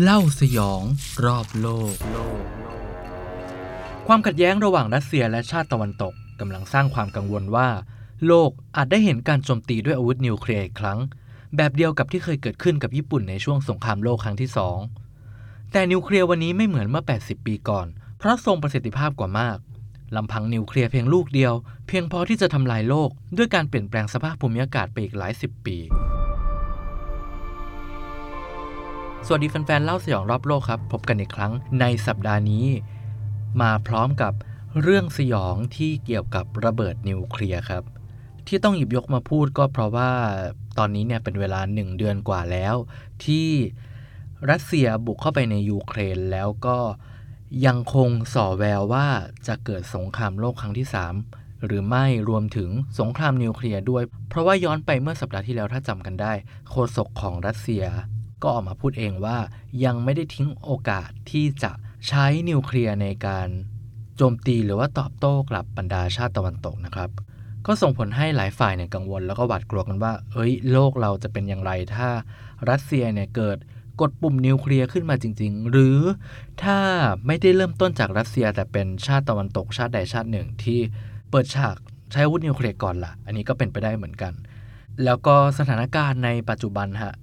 เล่าสยองรอบโลก ความขัดแย้งระหว่างรัสเซียและชาติตะวันตกกำลังสร้างความกังวลว่า โลกอาจได้เห็นการโจมตีด้วยอาวุธนิวเคลียร์อีกครั้ง แบบเดียวกับที่เคยเกิดขึ้นกับญี่ปุ่นในช่วงสงครามโลกครั้งที่สอง แต่นิวเคลียร์วันนี้ไม่เหมือนเมื่อ 80 ปีก่อน เพราะทรงประสิทธิภาพกว่ามากลำพังนิวเคลียร์เพียงลูกเดียว เพียงพอที่จะทำลายโลกด้วยการเปลี่ยนแปลงสภาพภูมิอากาศไปอีกหลายสิบปี สวัสดีแฟนๆเล่าสยองรอบโลกครับ พบกันอีกครั้งในสัปดาห์นี้ มาพร้อมกับเรื่องสยองที่เกี่ยวกับระเบิดนิวเคลียร์ครับ ที่ต้องหยิบยกมาพูดก็เพราะว่าตอนนี้เนี่ยเป็นเวลาหนึ่งเดือนกว่าแล้ว ที่รัสเซียบุกเข้าไปในยูเครนแล้วก็ยังคงส่อแววว่าจะเกิดสงครามโลกครั้งที่ 3 หรือไม่รวมถึงสงครามนิวเคลียร์ด้วย เพราะว่าย้อนไปเมื่อสัปดาห์ที่แล้วถ้าจำกันได้ โฆษกของรัสเซีย ก็ออกมาพูดเองว่ายังไม่ได้ทิ้งโอกาสที่จะใช้นิวเคลียร์ในการโจมตีหรือว่าตอบโต้กลับบรรดาชาติตะวันตกนะครับ ก็ส่งผลให้หลายฝ่ายเนี่ยกังวล แล้วก็หวาดกลัวกันว่า เอ้ย โลกเราจะเป็นอย่างไรถ้ารัสเซียเนี่ยเกิดกดปุ่มนิวเคลียร์ขึ้นมาจริง ๆ หรือถ้าไม่ได้เริ่มต้นจากรัสเซีย แต่เป็นชาติตะวันตกชาติใดชาติหนึ่งที่เปิดฉากใช้อาวุธนิวเคลียร์ก่อนละ่ะ อันนี้ก็เป็นไปได้เหมือนกัน แล้วก็สถานการณ์ในปัจจุบันฮะ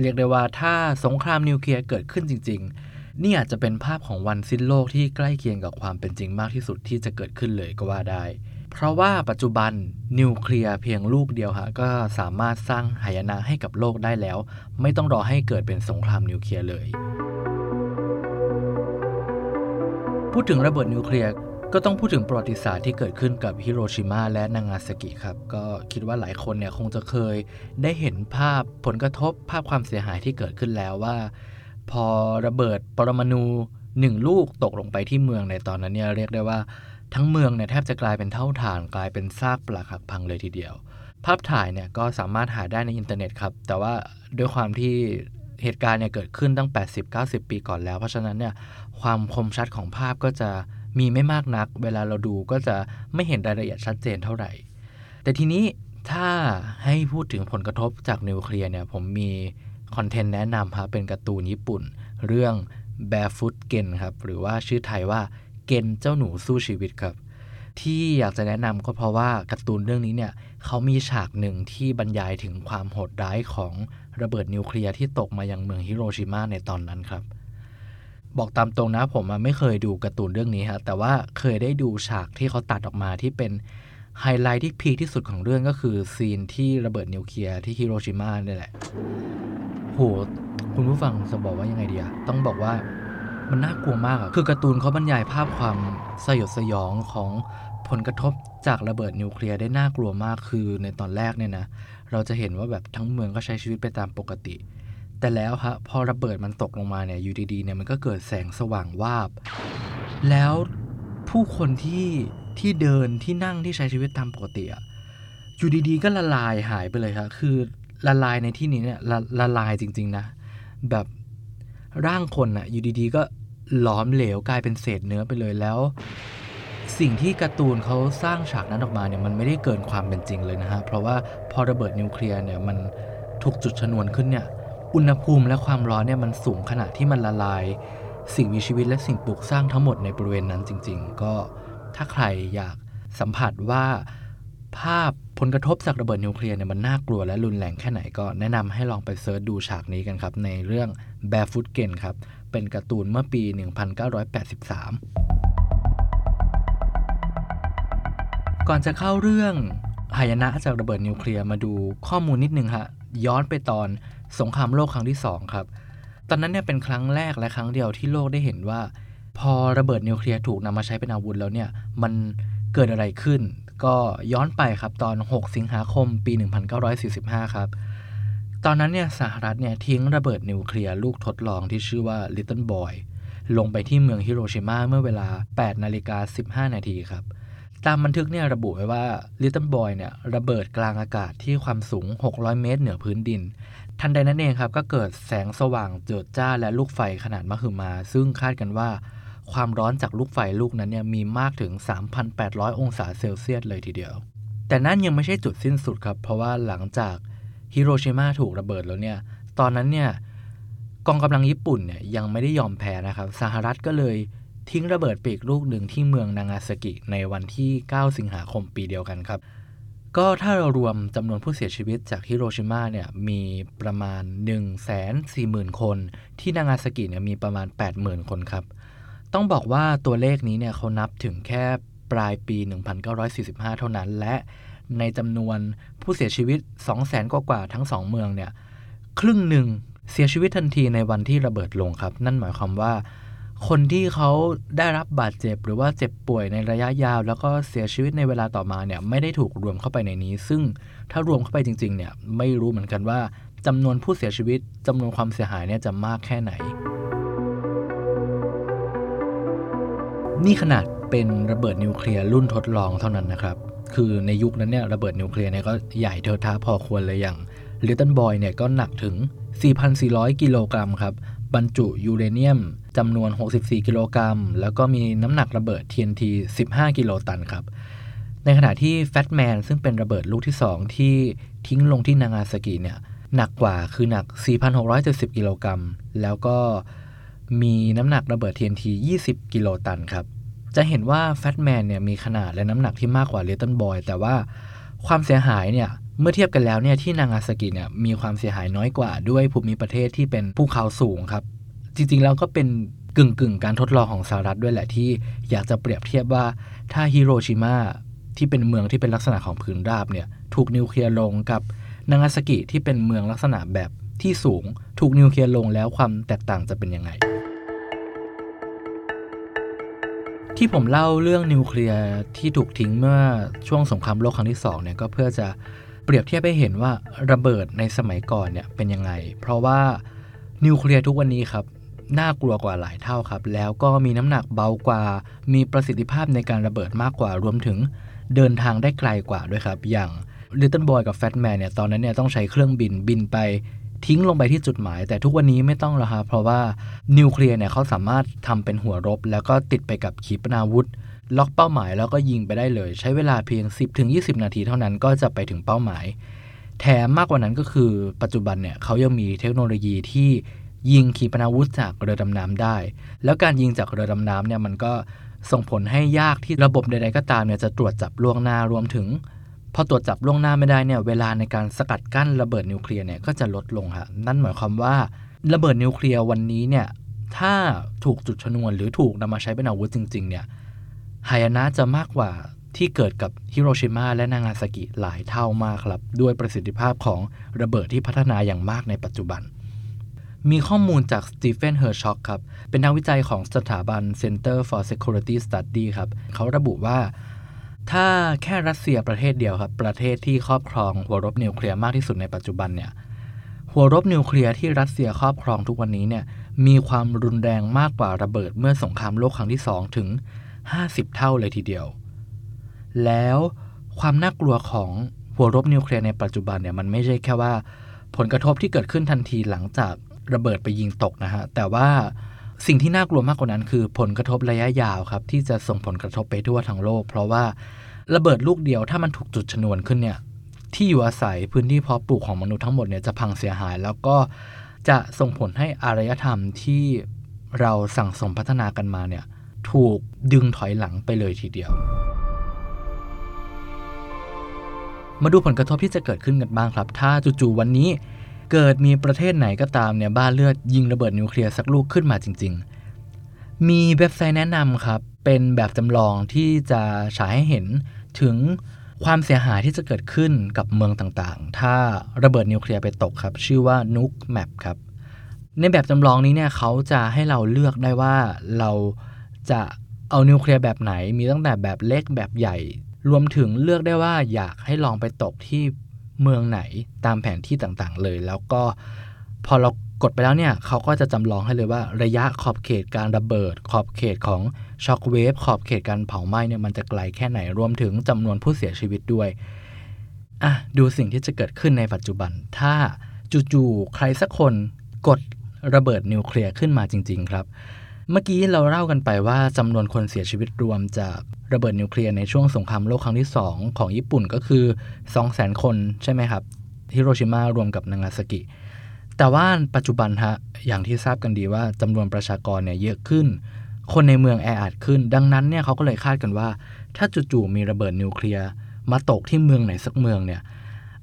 เรียกได้ว่าถ้าสงครามนิวเคลียร์เกิดขึ้นจริง ๆ นี่อาจจะเป็นภาพของวันสิ้นโลกที่ใกล้เคียงกับความเป็นจริงมากที่สุดที่จะเกิดขึ้นเลยก็ว่าได้ เพราะว่าปัจจุบันนิวเคลียร์เพียงลูกเดียวฮะก็สามารถสร้างหายนะให้กับโลกได้แล้ว ไม่ต้องรอให้เกิดเป็นสงครามนิวเคลียร์เลยพูดถึงระเบิดนิวเคลียร์ ก็ต้องพูดถึงประวัติศาสตร์ที่เกิดขึ้นกับฮิโรชิมาและนางาซากิครับ ก็คิดว่าหลายคนเนี่ยคงจะเคยได้เห็นภาพผลกระทบภาพความเสียหายที่เกิดขึ้นแล้วว่า พอระเบิดปรมาณูหนึ่งลูกตกลงไปที่เมืองในตอนนั้นเนี่ยเรียกได้ว่าทั้งเมืองเนี่ยแทบจะกลายเป็นเถ้าถ่านกลายเป็นซากปรักหักพังเลยทีเดียว ภาพถ่ายเนี่ยก็สามารถหาได้ในอินเทอร์เน็ตครับ แต่ว่าด้วยความที่เหตุการณ์เนี่ยเกิดขึ้นตั้ง 80-90 ปีก่อนแล้ว เพราะฉะนั้นเนี่ยความคมชัดของภาพก็จะ มีไม่มากนัก เวลาเราดูก็จะไม่เห็นรายละเอียดชัดเจนเท่าไหร่ แต่ทีนี้ถ้าให้พูดถึงผลกระทบจากนิวเคลียร์เนี่ยผมมีคอนเทนต์แนะนำครับเป็นการ์ตูนญี่ปุ่น เรื่อง Barefoot Gen ครับ หรือว่าชื่อไทยว่าเกนเจ้าหนูสู้ชีวิตครับ ที่อยากจะแนะนำก็เพราะว่าการ์ตูนเรื่องนี้เนี่ยเขามีฉากหนึ่งที่บรรยายถึงความโหดร้ายของระเบิดนิวเคลียร์ที่ตกมายังเมืองฮิโรชิมาในตอนนั้นครับ บอกตามตรงนะผมไม่เคยดูการ์ตูนเรื่องนี้ฮะแต่ว่าเคยได้ดูฉากที่เขาตัดออกมาที่เป็นไฮไลท์ที่ peak ที่สุดของเรื่องก็คือ scene ที่ระเบิดนิวเคลียร์ที่ฮิโรชิมาเนี่ยแหละโหคุณผู้ฟังจะบอกว่ายังไงดีอะต้องบอกว่ามันน่ากลัวมากอะคือการ์ตูนเขาบรรยายภาพความสยดสยองของผลกระทบจากระเบิดนิวเคลียร์ได้น่ากลัวมากคือในตอนแรกเนี่ยนะเราจะเห็นว่าแบบทั้งเมืองก็ใช้ชีวิตไปตามปกติ แต่แล้วฮะพอระเบิดมันตกลงมาเนี่ยอยู่ดีๆเนี่ยมันก็เกิดแสงสว่างวาบ แล้วผู้คนที่ที่เดินที่นั่งที่ใช้ชีวิตตามปกติอะอยู่ดีๆ ก็ละลายหายไปเลยครับคือละลายในที่นี้เนี่ยละละลายจริง ๆ นะ แบบร่างคนอะอยู่ดีๆ ก็หลอมเหลวกลายเป็นเศษเนื้อไปเลยแล้ว สิ่งที่การ์ตูนเขาสร้างฉากนั้นออกมาเนี่ยมันไม่ได้เกินความเป็นจริงเลยนะฮะเพราะว่าพอระเบิดนิวเคลียร์เนี่ยมันถูกจุดชนวนขึ้นเนี่ย อุณหภูมิและความร้อนเนี่ยมันสูงขนาดที่มันละลาย สิ่งมีชีวิตและสิ่งปลูกสร้างทั้งหมดในบริเวณนั้นจริง ๆ ก็ถ้าใครอยากสัมผัสว่าภาพผลกระทบจากระเบิดนิวเคลียร์เนี่ยมันน่ากลัวและรุนแรงแค่ไหนก็แนะนำให้ลองไป search ดูฉากนี้กันครับ ในเรื่อง Barefoot Gen ครับ เป็นการ์ตูนเมื่อปี 1983 ก่อนจะเข้าเรื่องหายนะจากระเบิดนิวเคลียร์มาดูข้อมูลนิดนึงฮะย้อนไปตอน สงครามโลกครั้งที่ 2 ครับ ตอนนั้นเนี่ยเป็นครั้งแรกและครั้งเดียวที่โลกได้เห็นว่า พอระเบิดนิวเคลียร์ถูกนำมาใช้เป็นอาวุธแล้วเนี่ยมันเกิดอะไรขึ้น ก็ย้อนไปครับตอน 6 สิงหาคมปี 1945 ครับ ตอนนั้นเนี่ยสหรัฐเนี่ยทิ้งระเบิดนิวเคลียร์ลูกทดลองที่ชื่อว่า Little Boy ลงไปที่เมืองฮิโรชิมาเมื่อเวลา 8 นาฬิกา 15 นาทีครับ ตามบันทึกเนี่ยระบุไว้ว่า Little Boy เนี่ยระเบิดกลางอากาศที่ความสูง 600 เมตรเหนือพื้นดิน ทันใดนั้นเองครับ ก็เกิดแสงสว่างเจิดจ้าและลูกไฟขนาดมหึมา ซึ่งคาดกันว่า ความร้อนจากลูกไฟลูกนั้นเนี่ยมีมากถึง 3,800 องศาเซลเซียสเลยทีเดียว แต่นั่นยังไม่ใช่จุดสิ้นสุดครับ เพราะว่าหลังจากฮิโรชิมาถูกระเบิดแล้วเนี่ยตอนนั้นเนี่ยกองกำลังญี่ปุ่นเนี่ยยังไม่ได้ยอมแพ้นะครับสหรัฐก็เลย ทิ้งระเบิดอีกลูกหนึ่งที่เมืองนางาซากิในวันที่ 9 สิงหาคมปีเดียวกันครับ ก็ถ้าเรารวมจำนวนผู้เสียชีวิตจากฮิโรชิมาเนี่ยมีประมาณ 1 4 0 0 0 0 คน ที่นางาซากิเนี่ยมีประมาณ 80,000 คนครับ ต้องบอกว่าตัวเลขนี้เนี่ยเขานับถึงแค่ปลายปี 1945 เท่านั้น และในจำนวนผู้เสียชีวิต 200,000 กว่าๆทั้ง 2 เมืองเนี่ยครึ่งหนึ่งเสียชีวิตทันทีในวันที่ระเบิดลงครับ นั่นหมายความว่า คนที่เขาได้รับบาดเจ็บ หรือว่าเจ็บป่วยในระยะยาว แล้วก็เสียชีวิตในเวลาต่อมาเนี่ยไม่ได้ถูกรวมเข้าไปในนี้ ซึ่งถ้ารวมเข้าไปจริงๆเนี่ยไม่รู้เหมือนกันว่าจำนวนผู้เสียชีวิตจำนวนความเสียหายเนี่ยจะมากแค่ไหน นี่ขนาดเป็นระเบิดนิวเคลียร์รุ่นทดลองเท่านั้นนะครับ คือในยุคนั้นเนี่ยระเบิดนิวเคลียร์เนี่ยก็ใหญ่เทอะทะพอควรเลยอย่างลิตเติ้ลบอยเนี่ยก็หนักถึง 4,400 กิโลกรัมครับ บรรจุยูเรเนียมจำนวน 64 กิโลกรัม แล้วก็มีน้ำหนักระเบิด TNT 15 กิโลตันครับ ในขณะที่แฟตแมนซึ่งเป็นระเบิดลูกที่ 2 ที่ทิ้งลงที่นางาซากิเนี่ยหนักกว่าคือหนัก 4,670 กิโลกรัม แล้วก็มีน้ำหนักระเบิด TNT 20 กิโลตันครับ จะเห็นว่า Fat Man เนี่ยมีขนาดและน้ำหนักที่มากกว่า Little Boy แต่ว่าความเสียหายเนี่ย เมื่อเทียบกันแล้วเนี่ยที่นางาซากิเนี่ยมีความเสียหายน้อยกว่าด้วยภูมิประเทศที่เป็นภูเขาสูงครับ จริงๆแล้วก็เป็นกึ่งกึ่งการทดลองของสหรัฐด้วยแหละที่อยากจะเปรียบเทียบว่าถ้าฮิโรชิมาที่เป็นเมืองที่เป็นลักษณะของพื้นราบเนี่ยถูกนิวเคลียร์ลงกับนางาซากิที่เป็นเมืองลักษณะแบบที่สูง ถูกนิวเคลียร์ลงแล้วความแตกต่างจะเป็นยังไง ที่ผมเล่าเรื่องนิวเคลียร์ที่ถูกทิ้งเมื่อช่วงสงครามโลกครั้งที่2เนี่ยก็เพื่อจะ เปรียบเทียบให้เห็นว่าระเบิดในสมัยก่อนเนี่ยเป็นยังไง เพราะว่านิวเคลียร์ทุกวันนี้ครับน่ากลัวกว่าหลายเท่าครับ แล้วก็มีน้ำหนักเบากว่า มีประสิทธิภาพในการระเบิดมากกว่ารวมถึงเดินทางได้ไกลกว่าด้วยครับ อย่าง Little Boy กับ Fat Man เนี่ยตอนนั้นเนี่ยต้องใช้เครื่องบินบินไปทิ้งลงไปที่จุดหมาย แต่ทุกวันนี้ไม่ต้องแล้วครับเพราะว่านิวเคลียร์เนี่ยเขาสามารถทำเป็นหัวรบ แล้วก็ติดไปกับขีปนาวุธ ล็อกเป้าหมายแล้วก็ยิงไปได้เลย ใช้เวลาเพียง 10-20 นาทีเท่านั้นก็จะไปถึงเป้าหมาย แถมมากกว่านั้นก็คือปัจจุบันเนี่ยเขายังมีเทคโนโลยีที่ยิงขีปนาวุธจากเรือดำน้ำได้ แล้วการยิงจากเรือดำน้ำเนี่ยมันก็ส่งผลให้ยากที่ระบบใดๆก็ตามเนี่ยจะตรวจจับล่วงหน้ารวมถึง พอตรวจจับล่วงหน้าไม่ได้เนี่ยเวลาในการสกัดกั้นระเบิดนิวเคลียร์เนี่ยก็จะลดลงฮะนั่นหมายความว่า ระเบิดนิวเคลียร์วันนี้เนี่ยถ้าถูกจุดชนวนหรือถูกนำมาใช้เป็นอาวุธจริงๆเนี่ย หายนะจะมากกว่าที่เกิดกับฮิโรชิมาและนางาซากิหลายเท่ามากครับ ด้วยประสิทธิภาพของระเบิดที่พัฒนาอย่างมากในปัจจุบัน มีข้อมูลจาก Stephen Herzog ครับ เป็นนักวิจัยของสถาบัน Center for Security Study ครับ เขาระบุว่า ถ้าแค่รัสเซียประเทศเดียวครับ ประเทศที่ครอบครองหัวรบนิวเคลียร์มากที่สุดในปัจจุบันเนี่ยหัวรบนิวเคลียร์ที่รัสเซียครอบครองทุกวันนี้เนี่ยมีความรุนแรงมากกว่าระเบิดเมื่อสงครามโลกครั้งที่ 2 ถึง 50 เท่าเลยทีเดียว แล้วความน่ากลัวของหัวรบนิวเคลียร์ในปัจจุบันเนี่ยมันไม่ใช่แค่ว่า ผลกระทบที่เกิดขึ้นทันทีหลังจากระเบิดไปยิงตกนะฮะ แต่ว่าสิ่งที่น่ากลัวมากกว่านั้นคือผลกระทบระยะยาวครับ ที่จะส่งผลกระทบไปทั่วทั้งโลก เพราะว่าระเบิดลูกเดียวถ้ามันถูกจุดชนวนขึ้นเนี่ยที่อยู่อาศัยพื้นที่เพาะปลูกของมนุษย์ทั้งหมดเนี่ยจะพังเสียหาย แล้วก็จะส่งผลให้อารยธรรมที่เราสั่งสมพัฒนากันมาเนี่ย ถูกดึงถอยหลังไปเลยทีเดียว มาดูผลกระทบที่จะเกิดขึ้นกันบ้างครับ ถ้าจู่ๆวันนี้เกิดมีประเทศไหนก็ตามเนี่ยบ้าเลือดยิงระเบิดนิวเคลียร์สักลูกขึ้นมาจริง ๆ มีเว็บไซต์แนะนำครับ เป็นแบบจำลองที่จะฉายให้เห็นถึงความเสียหายที่จะเกิดขึ้นกับเมืองต่างๆ ถ้าระเบิดนิวเคลียร์ไปตกครับ ชื่อว่า Nuke Map ครับ ในแบบจำลองนี้เนี่ยเขาจะให้เราเลือกได้ว่าเรา จะเอานิวเคลียร์แบบไหน มีตั้งแต่แบบเล็กแบบใหญ่ รวมถึงเลือกได้ว่าอยากให้ลองไปตกที่เมืองไหนตามแผนที่ต่างๆเลย แล้วก็พอเรากดไปแล้วเนี่ยเขาก็จะจำลองให้เลยว่าระยะขอบเขตการระเบิด ขอบเขตของ shockwave ขอบเขตการเผาไหม้เนี่ยมันจะไกลแค่ไหนรวมถึงจำนวนผู้เสียชีวิตด้วยอะดูสิ่งที่จะเกิดขึ้นในปัจจุบัน ถ้าจู่ๆใครสักคนกดระเบิดนิวเคลียร์ขึ้นมาจริง ๆ ครับ เมื่อกี้เราเล่ากันไปว่าจำนวนคนเสียชีวิตรวมจากระเบิดนิวเคลียร์ในช่วงสงครามโลกครั้งที่ 2 ของญี่ปุ่นก็คือ 200,000 คนใช่ไหมครับฮิโรชิมารวมกับนางาซากิ แต่ว่าปัจจุบันฮะอย่างที่ทราบกันดีว่าจำนวนประชากรเนี่ยเยอะขึ้น คนในเมืองแออัดขึ้น ดังนั้นเนี่ยเขาก็เลยคาดกันว่า ถ้าจู่ๆมีระเบิดนิวเคลียร์มาตกที่เมืองไหนสักเมืองเนี่ย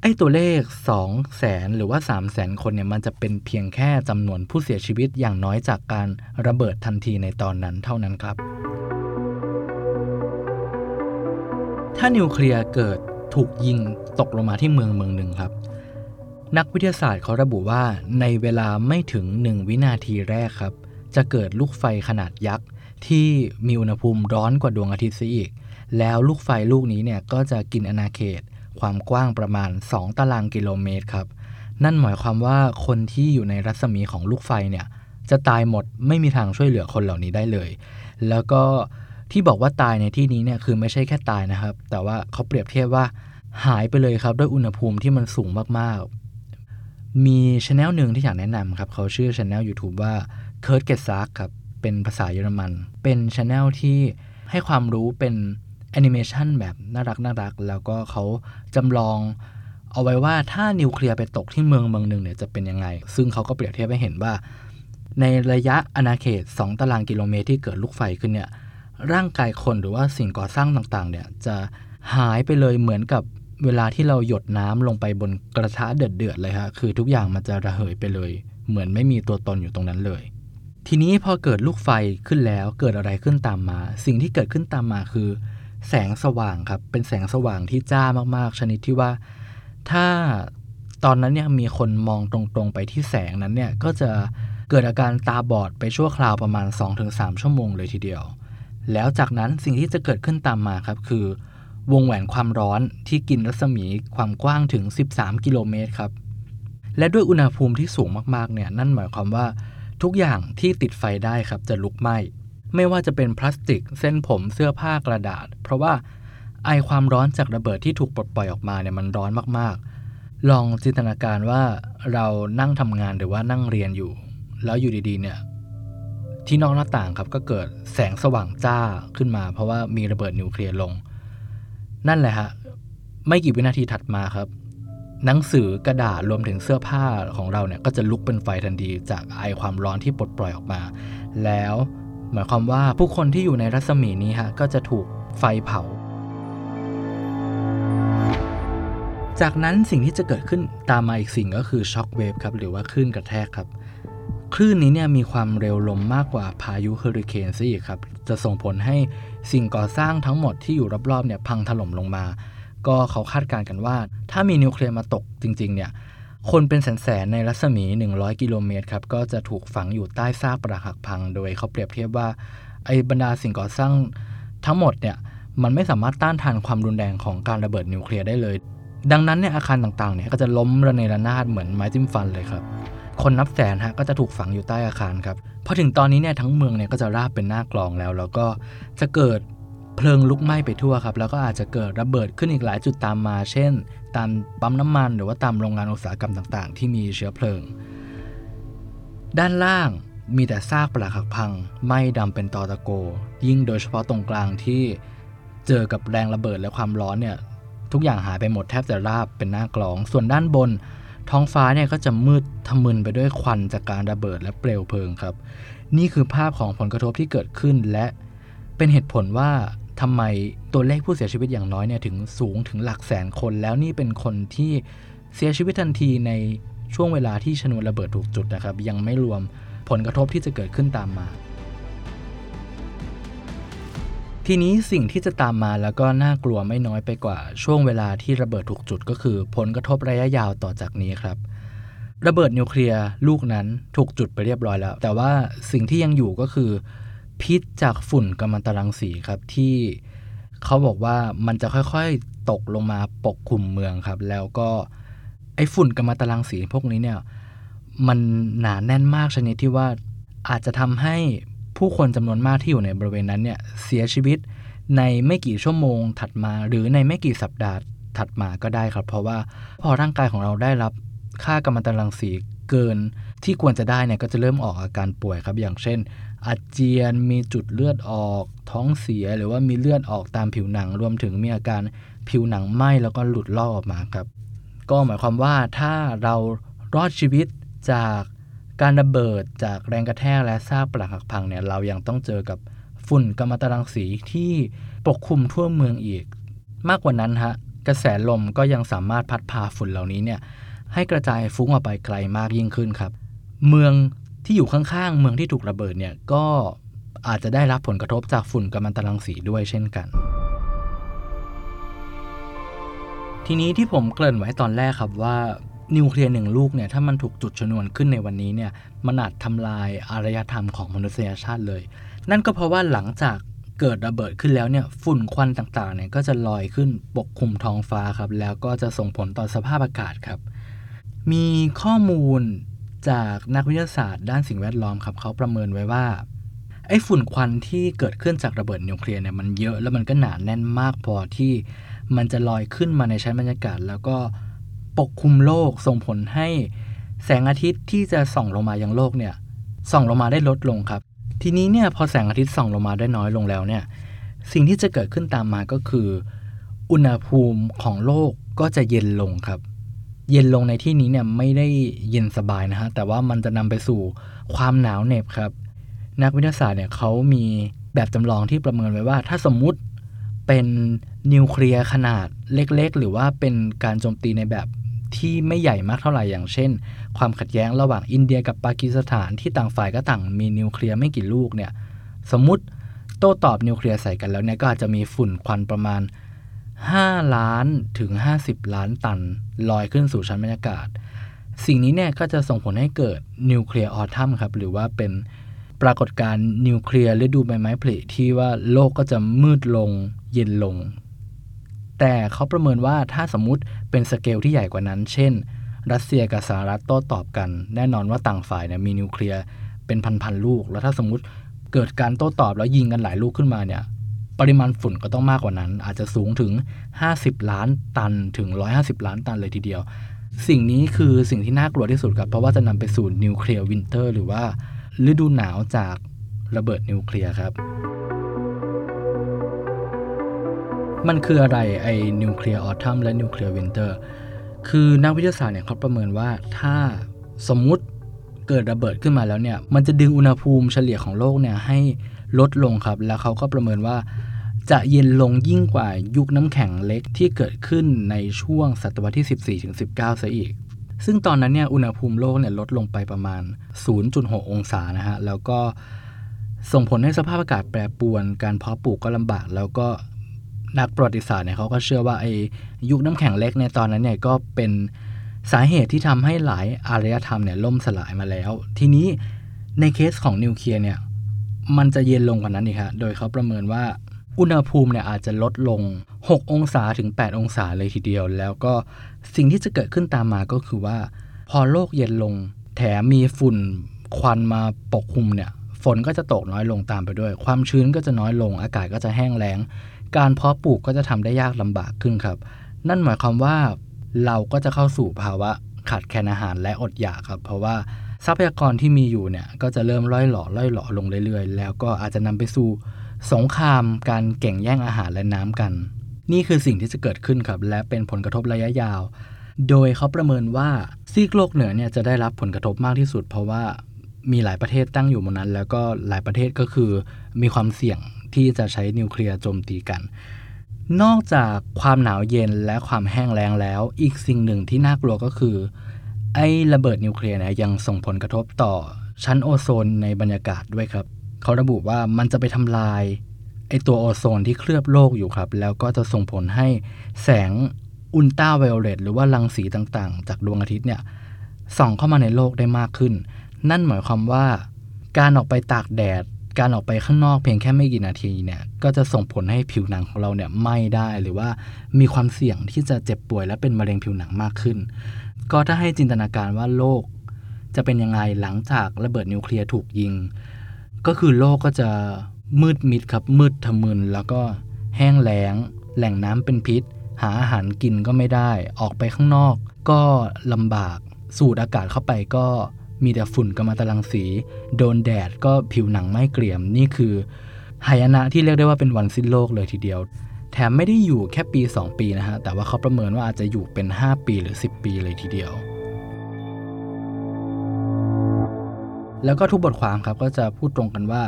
ไอ้ตัวเลข 2 0 0แสนหรือว่า 3 0 0แสนคนเนี่ยมันจะเป็นเพียงแค่จำนวนผู้เสียชีวิตอย่างน้อยจากการระเบิดทันทีในตอนนั้นเท่านั้นครับ ถ้านิวเคลียร์เกิดถูกยิงตกลงมาที่เมืองเมืองหนึ่งครับ นักวิทยาศาสตร์เขาระบุว่าในเวลาไม่ถึง 1 วินาทีแรกครับ จะเกิดลูกไฟขนาดยักษ์ ที่มีอุณหภูมิร้อนกว่าดวงอาทิตย์ซะอีก แล้วลูกไฟลูกนี้เนี่ยก็จะกินอาณาเขต ความกว้างประมาณ 2 ตารางกิโลเมตรครับ นั่นหมายความว่าคนที่อยู่ในรัศมีของลูกไฟเนี่ยจะตายหมดไม่มีทางช่วยเหลือคนเหล่านี้ได้เลย แล้วก็ที่บอกว่าตายในที่นี้เนี่ยคือไม่ใช่แค่ตายนะครับ แต่ว่าเขาเปรียบเทียบว่าหายไปเลยครับด้วยอุณหภูมิที่มันสูงมากๆ มีช anel หนึ่งที่อยากแนะนำครับ เขาชื่อช anel YouTube ว่า k u r t g e t s a g ครับ เป็นภาษาเยอรมัน เป็นช anel ที่ให้ความรู้เป็น แอนิเมชันแบบน่ารักน่ารัก แล้วก็เขาจำลองเอาไว้ว่าถ้านิวเคลียร์ไปตกที่เมืองเมืองหนึ่งเนี่ยจะเป็นยังไง ซึ่งเขาก็เปรียบเทียบให้เห็นว่า ในระยะอาณาเขต 2 ตารางกิโลเมตรที่เกิดลูกไฟขึ้นเนี่ยร่างกายคนหรือว่าสิ่งก่อสร้างต่างๆเนี่ยจะหายไปเลยเหมือนกับเวลาที่เราหยดน้ำลงไปบนกระทะเดือดๆเลยฮะคือทุกอย่างมันจะระเหยไปเลย เหมือนไม่มีตัวตนอยู่ตรงนั้นเลย ทีนี้พอเกิดลูกไฟขึ้นแล้วเกิดอะไรขึ้นตามมา สิ่งที่เกิดขึ้นตามมาคือ แสงสว่างครับ เป็นแสงสว่างที่จ้ามากๆ ชนิดที่ว่า ถ้าตอนนั้นเนี่ยมีคนมองตรงๆไปที่แสงนั้นเนี่ยก็จะเกิดอาการตาบอดไปชั่วคราวประมาณ 2-3 ชั่วโมงเลยทีเดียว แล้วจากนั้นสิ่งที่จะเกิดขึ้นตามมาครับ คือ วงแหวนความร้อนที่กินรัศมีความกว้างถึง 13 กิโลเมตรครับ และด้วยอุณหภูมิที่สูงมากๆเนี่ยนั่นหมายความว่าทุกอย่างที่ติดไฟได้ครับจะลุกไหม้ ไม่ว่าจะเป็นพลาสติก เส้นผมเสื้อผ้ากระดาษ เพราะว่าไอความร้อนจากระเบิดที่ถูกปลดปล่อยออกมาเนี่ยมันร้อนมากๆ ลองจินตนาการว่าเรานั่งทำงานหรือว่านั่งเรียนอยู่ แล้วอยู่ดีๆเนี่ยที่นอกหน้าต่างครับก็เกิดแสงสว่างจ้าขึ้นมา เพราะว่ามีระเบิดนิวเคลียร์ลง นั่นแหละฮะไม่กี่วินาทีถัดมาครับ หนังสือกระดาษรวมถึงเสื้อผ้าของเราเนี่ยก็จะลุกเป็นไฟทันทีจากไอความร้อนที่ปลดปล่อยออกมา แล้ว หมายความว่าผู้คนที่อยู่ในรัศมีนี้ฮะก็จะถูกไฟเผา จากนั้นสิ่งที่จะเกิดขึ้นตามมาอีกสิ่งก็คือช็อคเวฟครับหรือว่าคลื่นกระแทกครับ คลื่นนี้เนี่ยมีความเร็วลมมากกว่าพายุเฮอริเคนซะอีกครับ จะส่งผลให้สิ่งก่อสร้างทั้งหมดที่อยู่รอบๆเนี่ยพังถล่มลงมา ก็เขาคาดการณ์กันว่า ถ้ามีนิวเคลียร์มาตกจริงๆเนี่ย คนเป็นแสนๆในรัศมี 100 กิโลเมตรครับก็จะถูกฝังอยู่ใต้ซากปรักหักพัง โดยเขาเปรียบเทียบว่าไอ้บรรดาสิ่งก่อสร้างทั้งหมดเนี่ยมันไม่สามารถต้านทานความรุนแรงของการระเบิดนิวเคลียร์ได้เลย ดังนั้นเนี่ยอาคารต่างๆเนี่ยก็จะล้มระเนระนาดเหมือนไม้จิ้มฟันเลยครับคนนับแสนฮะก็จะถูกฝังอยู่ใต้อาคารครับพอถึงตอนนี้เนี่ยทั้งเมืองเนี่ยก็จะราบเป็นหน้ากลองแล้ว แล้วก็จะเกิดเพลิงลุกไหม้ไปทั่วครับ แล้วก็อาจจะเกิดระเบิดขึ้นอีกหลายจุดตามมา เช่น ตามปั๊มน้ำมัน หรือว่าตามโรงงานอุตสาหกรรมต่างๆ ที่มีเชื้อเพลิง ด้านล่างมีแต่ซากปรักหักพังไหม้ดำเป็นตอตะโก ยิ่งโดยเฉพาะตรงกลางที่เจอกับแรงระเบิดและความร้อนเนี่ยทุกอย่างหายไปหมดแทบจะราบเป็นหน้ากลอง ส่วนด้านบน ท้องฟ้าเนี่ยก็จะมืดทะมึนไปด้วยควันจากการระเบิดและเปลวเพลิงครับ นี่คือภาพของผลกระทบที่เกิดขึ้นและเป็นเหตุผลว่า ทำไมตัวเลขผู้เสียชีวิตอย่างน้อยเนี่ยถึงสูงถึงหลักแสนคนแล้วนี่เป็นคนที่เสียชีวิตทันทีในช่วงเวลาที่ชนวนระเบิดถูกจุดนะครับ ยังไม่รวมผลกระทบที่จะเกิดขึ้นตามมา ทีนี้สิ่งที่จะตามมาแล้วก็น่ากลัวไม่น้อยไปกว่าช่วงเวลาที่ระเบิดถูกจุดก็คือ ผลกระทบระยะยาวต่อจากนี้ครับระเบิดนิวเคลียร์ลูกนั้นถูกจุดไปเรียบร้อยแล้ว แต่ว่าสิ่งที่ยังอยู่ก็คือ พิษจากฝุ่นกัมมันตรังสีครับที่เขาบอกว่ามันจะค่อยๆตกลงมาปกคลุมเมืองครับ แล้วก็ไอ้ฝุ่นกัมมันตรังสีพวกนี้เนี่ยมันหนาแน่นมากชนิดที่ว่าอาจจะทำให้ผู้คนจำนวนมากที่อยู่ในบริเวณนั้นเนี่ยเสียชีวิตในไม่กี่ชั่วโมงถัดมาหรือในไม่กี่สัปดาห์ถัดมาก็ได้ครับ เพราะว่าพอร่างกายของเราได้รับค่ากัมมันตรังสีเกินที่ควรจะได้เนี่ยก็จะเริ่มออกอาการป่วยครับ อย่างเช่น อาเจียน มีจุดเลือดออก ท้องเสียหรือว่ามีเลือดออกตามผิวหนัง รวมถึงมีอาการผิวหนังไหม้แล้วก็หลุดลอกออกมาครับ ก็หมายความว่าถ้าเรารอดชีวิตจากการระเบิดจากแรงกระแทกและซากปรักหักพังเนี่ยเรายังต้องเจอกับฝุ่นกัมมันตรังสีที่ปกคลุมทั่วเมืองอีก มากกว่านั้นฮะกระแสลมก็ยังสามารถพัดพาฝุ่นเหล่านี้เนี่ยให้กระจายฟุ้งออกไปไกลมากยิ่งขึ้นครับ เมือง ที่อยู่ข้างๆ เมืองที่ถูกระเบิดเนี่ยก็อาจจะได้รับผลกระทบจากฝุ่นกัมมันตรังสีด้วยเช่นกัน ทีนี้ที่ผมเกริ่นไว้ตอนแรกครับว่านิวเคลียร์หนึ่งลูกเนี่ยถ้ามันถูกจุดชนวนขึ้นในวันนี้เนี่ยมันอาจทำลายอารยธรรมของมนุษยชาติเลย นั่นก็เพราะว่าหลังจากเกิดระเบิดขึ้นแล้วเนี่ยฝุ่นควันต่างๆเนี่ยก็จะลอยขึ้นปกคลุมท้องฟ้าครับแล้วก็จะส่งผลต่อสภาพอากาศครับ มีข้อมูล จากนักวิทยาศาสตร์ด้านสิ่งแวดล้อมครับเขาประเมินไว้ว่าไอ้ฝุ่นควันที่เกิดขึ้นจากระเบิดนิวเคลียร์เนี่ยมันเยอะแล้วมันก็หนาแน่นมากพอที่มันจะลอยขึ้นมาในชั้นบรรยากาศ แล้วก็ปกคลุมโลกส่งผลให้แสงอาทิตย์ที่จะส่องลงมายังโลกเนี่ยส่องลงมาได้ลดลงครับ ทีนี้เนี่ยพอแสงอาทิตย์ส่องลงมาได้น้อยลงแล้วเนี่ยสิ่งที่จะเกิดขึ้นตามมาก็คือ อุณหภูมิของโลกก็จะเย็นลงครับ เย็นลงในที่นี้เนี่ยไม่ได้เย็นสบายนะฮะ แต่ว่ามันจะนำไปสู่ความหนาวเหน็บครับ นักวิทยาศาสตร์เนี่ยเขามีแบบจำลองที่ประเมินไว้ว่า ถ้าสมมุติเป็นนิวเคลียร์ขนาดเล็กๆ หรือว่าเป็นการโจมตีในแบบที่ไม่ใหญ่มากเท่าไหร่อย่างเช่น ความขัดแย้งระหว่างอินเดียกับปากีสถานที่ต่างฝ่ายก็ต่างมีนิวเคลียร์ไม่กี่ลูกเนี่ยสมมติโต้ตอบนิวเคลียร์ใส่กันแล้วเนี่ยก็อาจจะมีฝุ่นควันประมาณ 5 ล้านถึง 50 ล้านตันลอยขึ้นสู่ชั้นบรรยากาศ สิ่งนี้เนี่ยก็จะส่งผลให้เกิดnuclear autumn ครับ หรือว่าเป็นปรากฏการณ์นิวเคลียร์ฤดูใบไม้ผลิที่ว่าโลกก็จะมืดลงเย็นลง แต่เขาประเมินว่าถ้าสมมุติเป็นสเกลที่ใหญ่กว่านั้น เช่น รัสเซียกับสหรัฐโต้ตอบกัน แน่นอนว่าต่างฝ่ายเนี่ยมีนิวเคลียร์เป็นพันๆลูก แล้วถ้าสมมติเกิดการโต้ตอบแล้วยิงกันหลายลูกขึ้นมาเนี่ย ปริมาณฝุ่นก็ต้องมากกว่านั้น อาจจะสูงถึง 50 ล้านตันถึง 150 ล้านตันเลยทีเดียว สิ่งนี้คือสิ่งที่น่ากลัวที่สุดครับ เพราะว่าจะนำไปสู่ nuclear winter หรือว่าฤดูหนาวจากระเบิดนิวเคลียร์ครับ มันคืออะไรไอ้ nuclear autumn และ nuclear winter คือนักวิทยาศาสตร์เนี่ยเขาประเมินว่าถ้าสมมุติเกิดระเบิดขึ้นมาแล้วเนี่ย มันจะดึงอุณหภูมิเฉลี่ยของโลกเนี่ยให้ลดลงครับ แล้วเขาก็ประเมินว่า จะเย็นลงยิ่งกว่ายุคน้ำแข็งเล็กที่เกิดขึ้นในช่วงศตวรรษที่ 14-19ซะอีก ซึ่งตอนนั้นเนี่ยอุณหภูมิโลกเนี่ยลดลงไปประมาณ 0.6 องศานะฮะ แล้วก็ส่งผลให้สภาพอากาศแปรปรวน การเพาะปลูกก็ลำบาก แล้วก็นักประวัติศาสตร์เนี่ยเขาก็เชื่อว่าไอ้ยุคน้ำแข็งเล็กในตอนนั้นเนี่ยก็เป็นสาเหตุที่ทำให้หลายอารยธรรมเนี่ยล่มสลายมาแล้ว ทีนี้ในเคสของนิวเคลียร์เนี่ยมันจะเย็นลงกว่านั้นอีกฮะ โดยเขาประเมินว่า อุณหภูมิเนี่ยอาจจะลดลง 6 องศาถึง 8 องศาเลยทีเดียว แล้วก็สิ่งที่จะเกิดขึ้นตามมาก็คือว่า พอโลกเย็นลง แถมมีฝุ่นควันมาปกคลุมเนี่ย ฝนก็จะตกน้อยลงตามไปด้วย ความชื้นก็จะน้อยลง อากาศก็จะแห้งแล้ง การเพาะปลูกก็จะทำได้ยากลำบากขึ้นครับ นั่นหมายความว่าเราก็จะเข้าสู่ภาวะขาดแคลนอาหารและอดอยากครับ เพราะว่าทรัพยากรที่มีอยู่เนี่ยก็จะเริ่มล่อยหล่อล่อยหล่อลงเรื่อยๆ แล้วก็อาจจะนำไปสู่ สงครามการแข่งแย่งอาหารและน้ำกัน นี่คือสิ่งที่จะเกิดขึ้นครับ และเป็นผลกระทบระยะยาว โดยเขาประเมินว่าซีกโลกเหนือเนี่ยจะได้รับผลกระทบมากที่สุด เพราะว่ามีหลายประเทศตั้งอยู่บนนั้น แล้วก็หลายประเทศก็คือมีความเสี่ยงที่จะใช้นิวเคลียร์โจมตีกัน นอกจากความหนาวเย็นและความแห้งแล้งแล้ว อีกสิ่งหนึ่งที่น่ากลัวก็คือ ไอ้ระเบิดนิวเคลียร์เนี่ยยังส่งผลกระทบต่อชั้นโอโซนในบรรยากาศด้วยครับ เขาระบุว่ามันจะไปทำลายไอตัวโอโซนที่เคลือบโลกอยู่ครับ แล้วก็จะส่งผลให้แสงอุลตราไวโอเลตหรือว่ารังสีต่างๆ จากดวงอาทิตย์เนี่ยส่องเข้ามาในโลกได้มากขึ้น นั่นหมายความว่าการออกไปตากแดด การออกไปข้างนอกเพียงแค่ไม่กี่นาทีเนี่ยก็จะส่งผลให้ผิวหนังของเราเนี่ยไหม้ได้หรือว่ามีความเสี่ยงที่จะเจ็บป่วยและเป็นมะเร็งผิวหนังมากขึ้น ก็ถ้าให้จินตนาการว่าโลกจะเป็นยังไงหลังจากระเบิดนิวเคลียร์ถูกยิง ก็คือโลกก็จะมืดมิดครับ มืดทะมึนแล้วก็แห้งแล้ง แหล่งน้ำเป็นพิษ หาอาหารกินก็ไม่ได้ ออกไปข้างนอก ก็ลำบาก สูดอากาศเข้าไปก็มีแต่ฝุ่นกัมมันตรังสี โดนแดดก็ผิวหนังไม่เกลี่ยม นี่คือหายนะที่เรียกได้ว่าเป็นวันสิ้นโลกเลยทีเดียว แถมไม่ได้อยู่แค่ปี 2 ปีนะฮะ แต่ว่าเขาประเมินว่าอาจจะอยู่เป็น 5 ปีหรือ 10 ปีเลยทีเดียว แล้วก็ทุกบทความครับก็จะพูดตรงกันว่า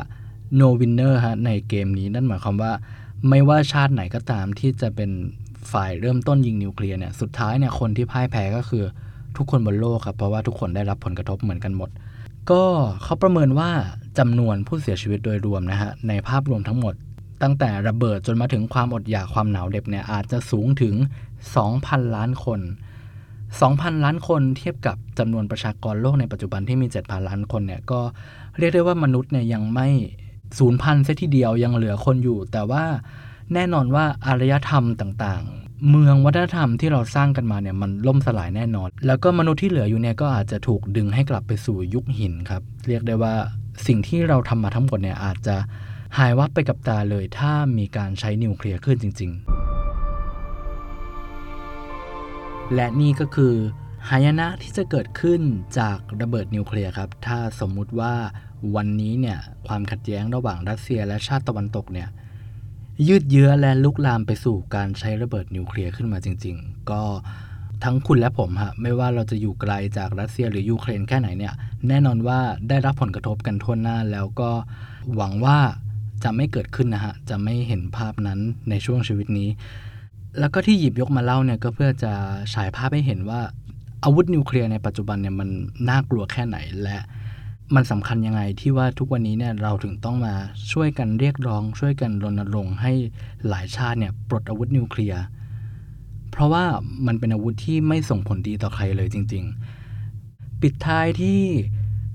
no winner ฮะในเกมนี้นั่นหมายความว่า ไม่ว่าชาติไหนก็ตามที่จะเป็นฝ่ายเริ่มต้นยิงนิวเคลียร์เนี่ยสุดท้ายเนี่ยคนที่พ่ายแพ้ก็คือทุกคนบนโลกครับเพราะว่าทุกคนได้รับผลกระทบเหมือนกันหมด ก็เขาประเมินว่าจำนวนผู้เสียชีวิตโดยรวมนะฮะในภาพรวมทั้งหมด ตั้งแต่ระเบิดจนมาถึงความอดอยากความหนาวเด็บเนี่ยอาจจะสูงถึง 2,000 ล้านคน 2,000 ล้านคนเทียบกับจำนวนประชากรโลกในปัจจุบันที่มี 7,000 ล้านคนเนี่ยก็เรียกได้ว่ามนุษย์เนี่ยยังไม่สูญพันธุ์ซะทีเดียวยังเหลือคนอยู่ แต่ว่าแน่นอนว่าอารยธรรมต่างๆ เมืองวัฒนธรรมที่เราสร้างกันมาเนี่ยมันล่มสลายแน่นอน แล้วก็มนุษย์ที่เหลืออยู่เนี่ยก็อาจจะถูกดึงให้กลับไปสู่ยุคหินครับ เรียกได้ว่าสิ่งที่เราทำมาทั้งหมดเนี่ยอาจจะหายวับไปกับตาเลยถ้ามีการใช้นิวเคลียร์ขึ้นจริง ๆ และนี่ก็คือหายนะที่จะเกิดขึ้นจากระเบิดนิวเคลียร์ครับ ถ้าสมมุติว่าวันนี้เนี่ยความขัดแย้งระหว่างรัสเซียและชาติตะวันตกเนี่ยยืดเยื้อและลุกลามไปสู่การใช้ระเบิดนิวเคลียร์ขึ้นมาจริง ๆ ก็ทั้งคุณและผมฮะไม่ว่าเราจะอยู่ไกลจากรัสเซียหรือยูเครนแค่ไหนเนี่ยแน่นอนว่าได้รับผลกระทบกันทั่วหน้า แล้วก็หวังว่าจะไม่เกิดขึ้นนะฮะจะไม่เห็นภาพนั้นในช่วงชีวิตนี้ แล้วก็ที่หยิบยกมาเล่าเนี่ยก็เพื่อจะฉายภาพให้เห็นว่า อาวุธนิวเคลียร์ในปัจจุบันเนี่ยมันน่ากลัวแค่ไหนและมันสำคัญยังไงที่ว่าทุกวันนี้เนี่ยเราถึงต้องมาช่วยกันเรียกร้อง ช่วยกันรณรงค์ให้หลายชาติเนี่ยปลดอาวุธนิวเคลียร์เพราะว่ามันเป็นอาวุธที่ไม่ส่งผลดีต่อใครเลยจริง ๆ ปิดท้ายที่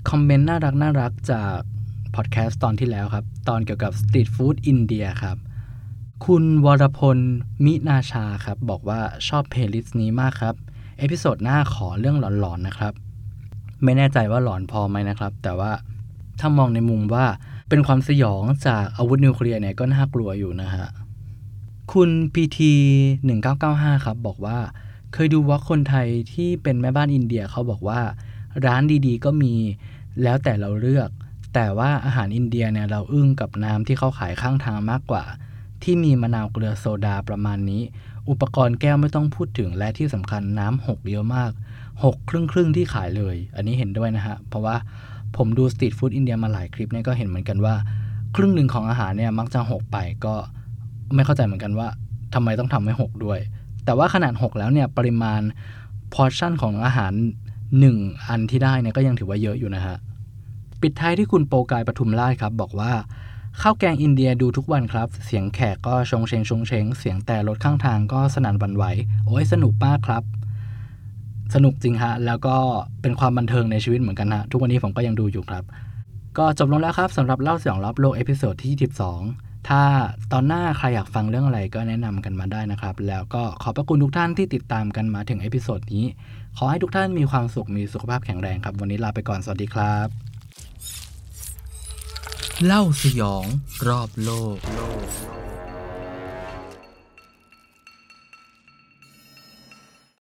คอมเมนต์น่ารักน่ารักจากพอดแคสต์ตอนที่แล้วครับ ตอนเกี่ยวกับ street food อินเดียครับ คุณวรพล มินาชาครับ บอกว่าชอบ playlist นี้มากครับ episode หน้าขอเรื่องหลอนๆนะครับ ไม่แน่ใจว่าหลอนพอไหมนะครับ แต่ว่าถ้ามองในมุมว่าเป็นความสยองจากอาวุธนิวเคลียร์เนี่ยก็น่ากลัวอยู่นะฮะ คุณ PT 1995ครับ บอกว่า เคยดูว่าคนไทยที่เป็นแม่บ้านอินเดียเขาบอกว่า ร้านดีๆ ก็มีแล้วแต่เราเลือก แต่ว่าอาหารอินเดียเนี่ยเราอึ้งกับน้ำที่เขาขายข้างทางมากกว่า ที่มีมะนาวเกลือโซดาประมาณนี้ อุปกรณ์แก้วไม่ต้องพูดถึงและที่สำคัญน้ำหกเยอะมากหกครึ่งครึ่งที่ขายเลย อันนี้เห็นด้วยนะฮะ เพราะว่าผมดูสตรีทฟู้ดอินเดียมาหลายคลิปเนี่ยก็เห็นเหมือนกันว่า ครึ่งหนึ่งของอาหารเนี่ยมักจะหกไปก็ไม่เข้าใจเหมือนกันว่าทำไมต้องทำให้หกด้วย แต่ว่าขนาดหกแล้วเนี่ยปริมาณ portion ของอาหารหนึ่งอันที่ได้เนี่ยก็ยังถือว่าเยอะอยู่นะฮะ ปิดท้ายที่คุณโปกายปทุมราชครับ บอกว่า ข้าวแกงอินเดียดูทุกวันครับ เสียงแขกก็ชงเชงชงเชงเสียงแตรรถข้างทางก็สนั่นหวั่นไหว โอ้ยสนุกมากครับ สนุกจริงฮะ แล้วก็เป็นความบันเทิงในชีวิตเหมือนกันฮะ ทุกวันนี้ผมก็ยังดูอยู่ครับ ก็จบลงแล้วครับสำหรับเล่าสยองรอบโลก episode ที่ 12 ถ้าตอนหน้าใครอยากฟังเรื่องอะไรก็แนะนำกันมาได้นะครับ แล้วก็ขอบพระคุณทุกท่านที่ติดตามกันมาถึง episode นี้ ขอให้ทุกท่านมีความสุขมีสุขภาพแข็งแรงครับ วันนี้ลาไปก่อนสวัสดีครับ เล่าสยองรอบโลก